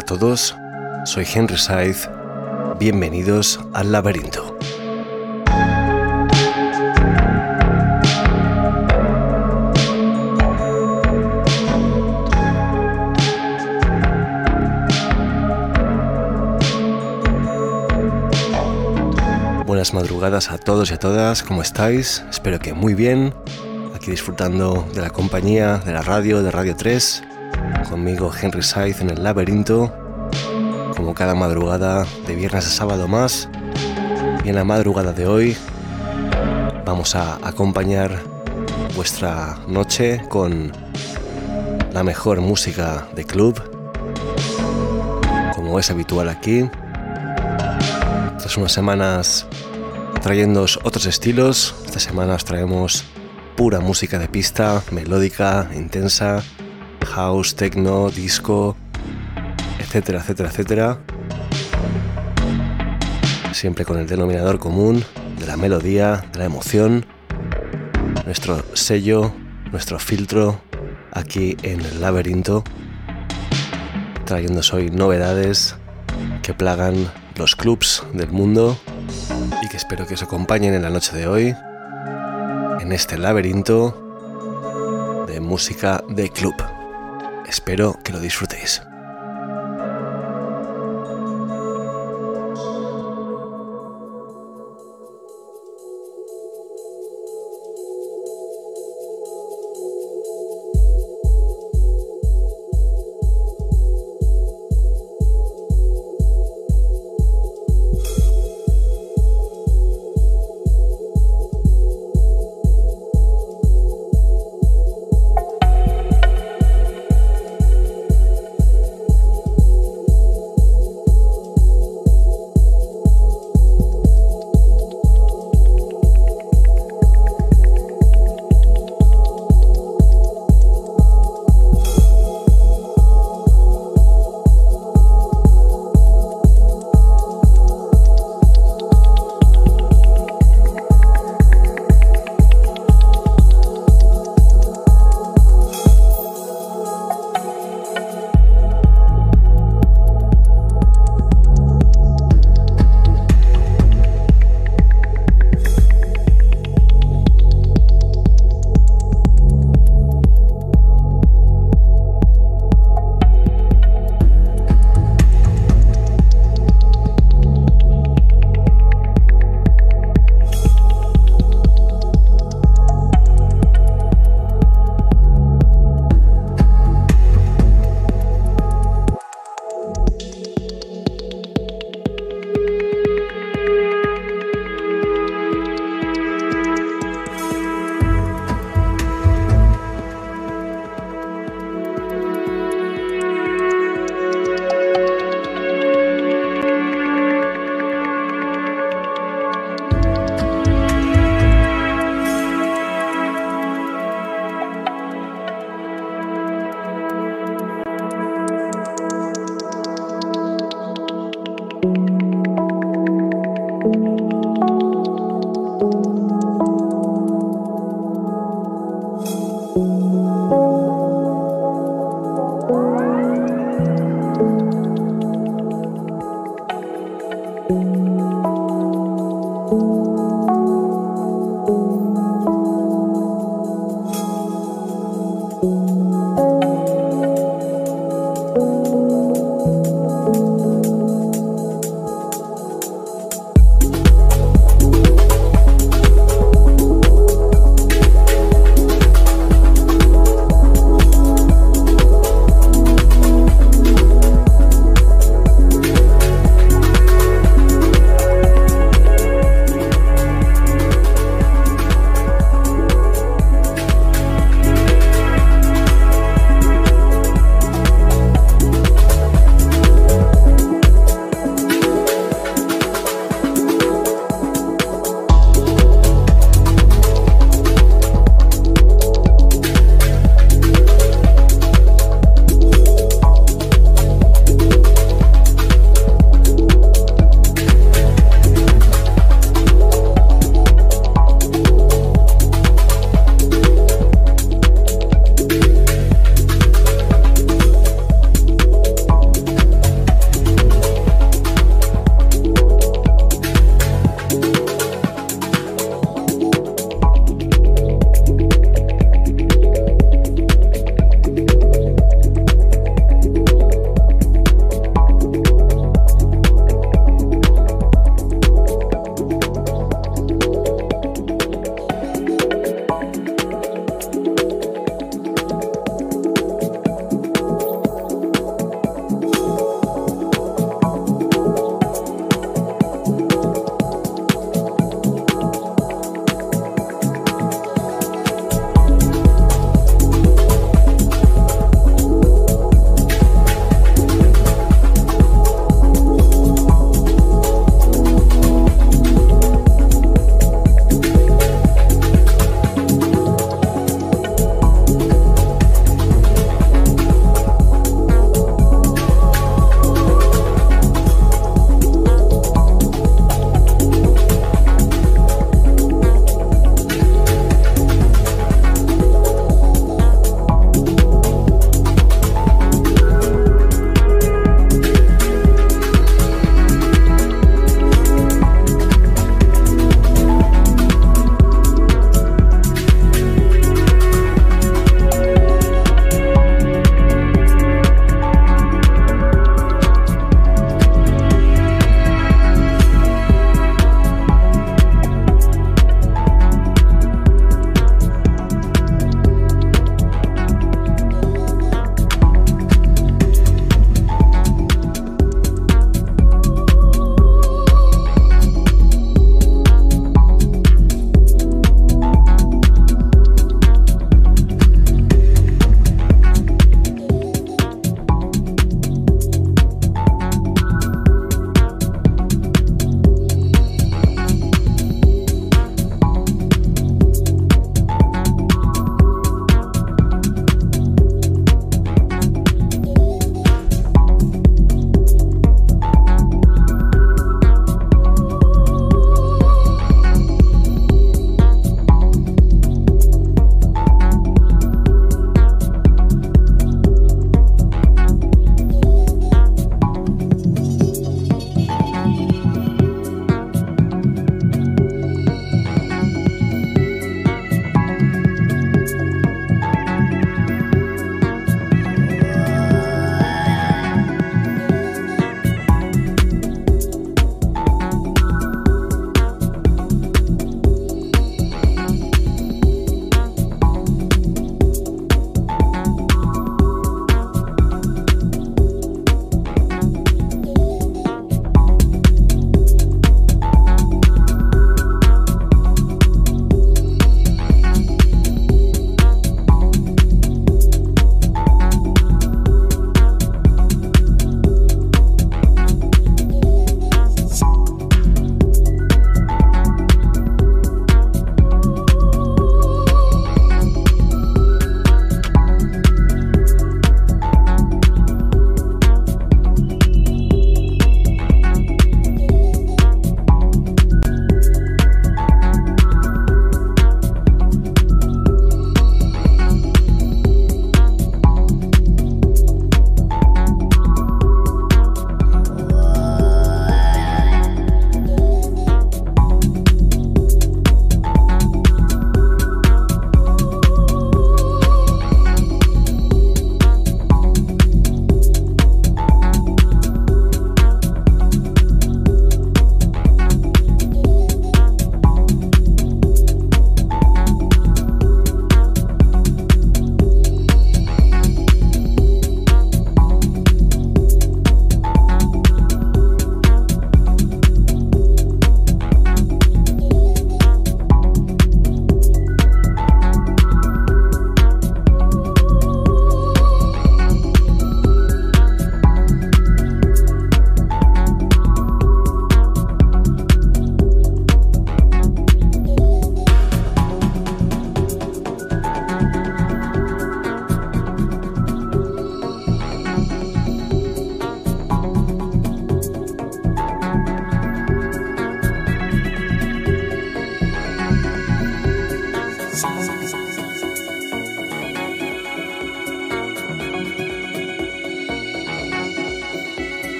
A todos, soy Henry Saiz, bienvenidos al laberinto. Buenas madrugadas a todos y a todas, ¿cómo estáis? Espero que muy bien, aquí disfrutando de la compañía de la radio, de Radio 3 conmigo Henry Saiz en el laberinto, como cada madrugada de viernes a sábado más. Y en la madrugada de hoy vamos a acompañar vuestra noche con la mejor música de club, como es habitual aquí. Tras unas semanas trayéndoos otros estilos, esta semana os traemos pura música de pista, melódica, intensa, house, techno, disco, etcétera, etcétera, etcétera. Siempre con el denominador común de la melodía, de la emoción, nuestro sello, nuestro filtro aquí en el laberinto, trayendo hoy novedades que plagan los clubs del mundo y que espero que os acompañen en la noche de hoy en este laberinto de música de club. Espero que lo disfrutéis.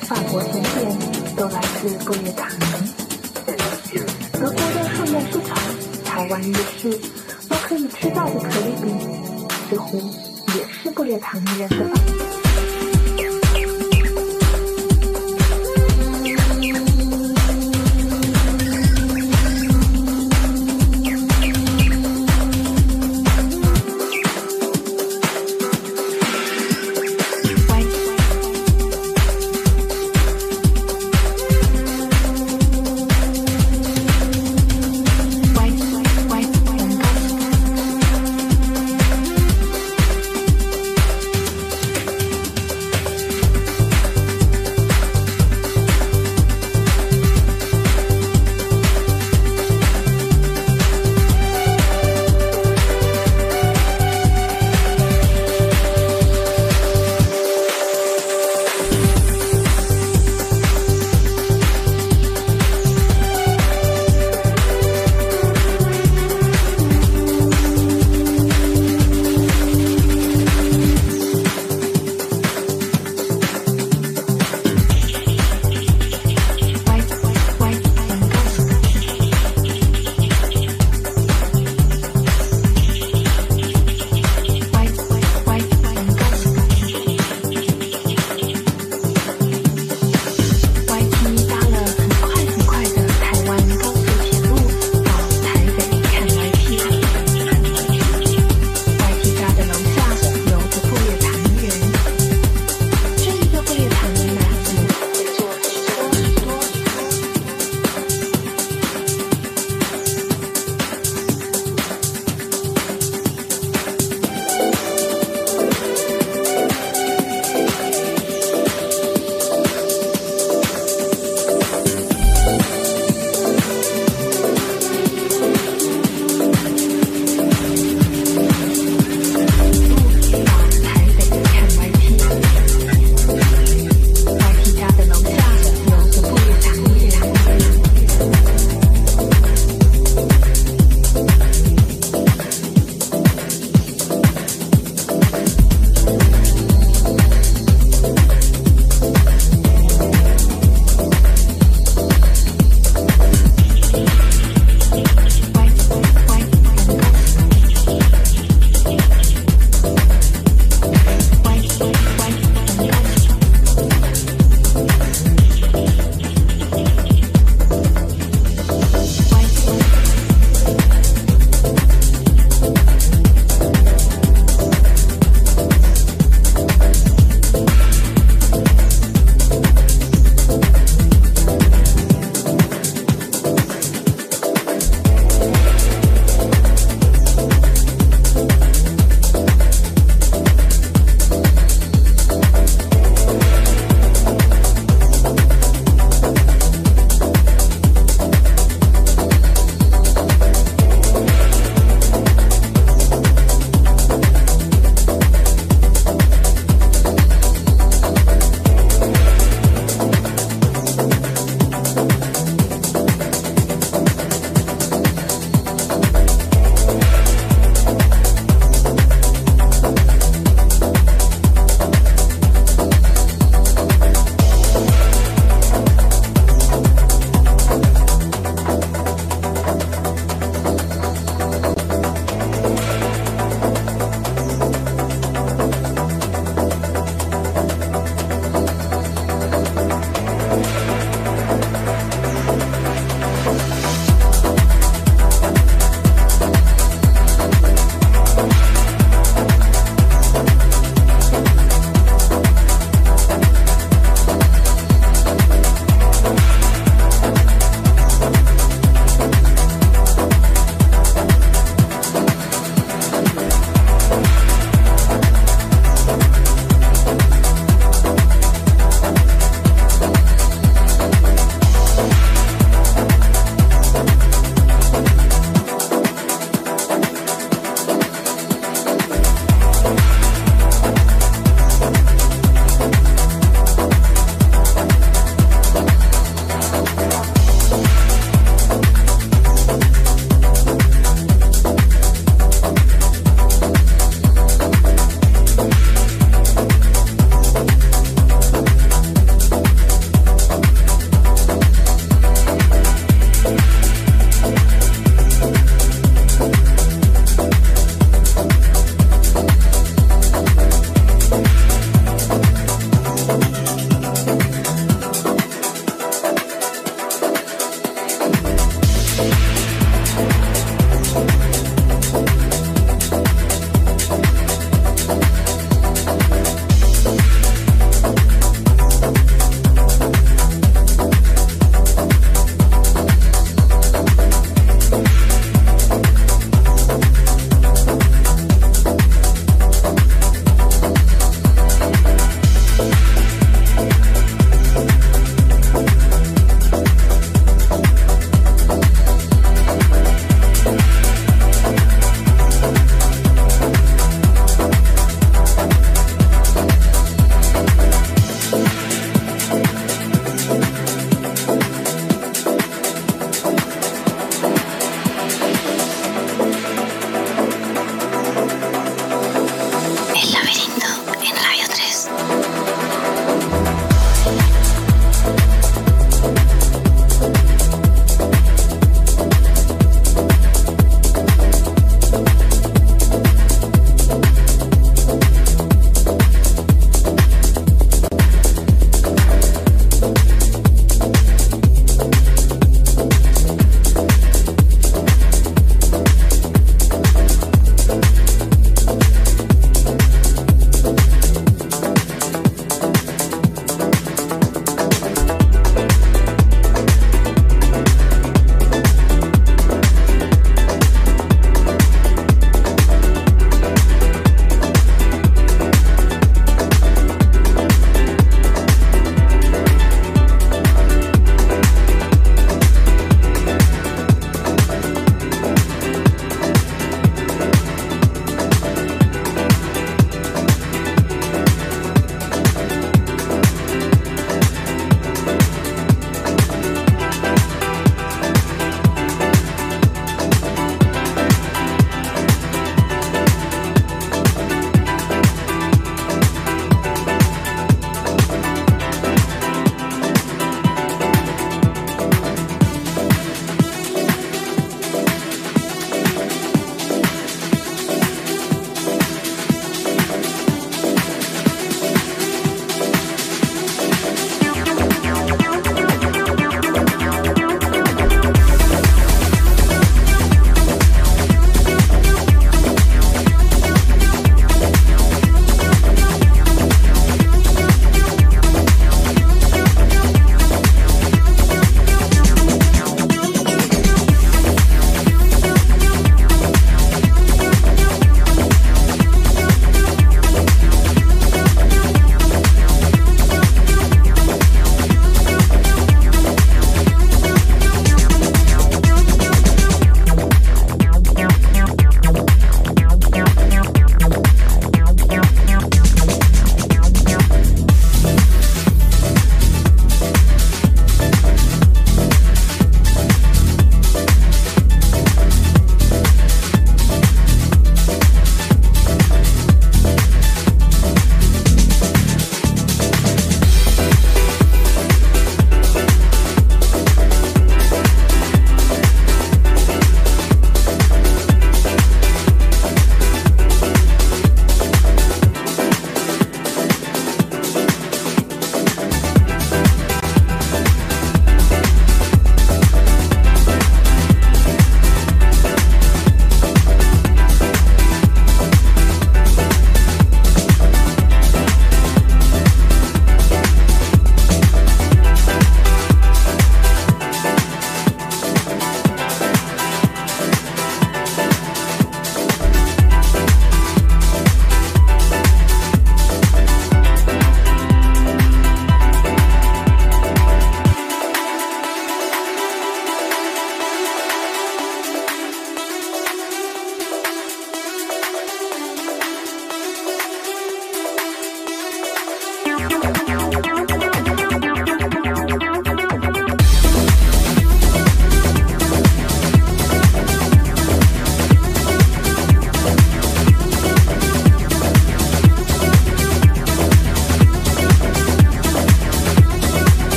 法国甜点都来自布列塔尼，德国的圣诞市场、台湾夜市都可以吃到的可丽饼，似乎也是布列塔尼人的发明。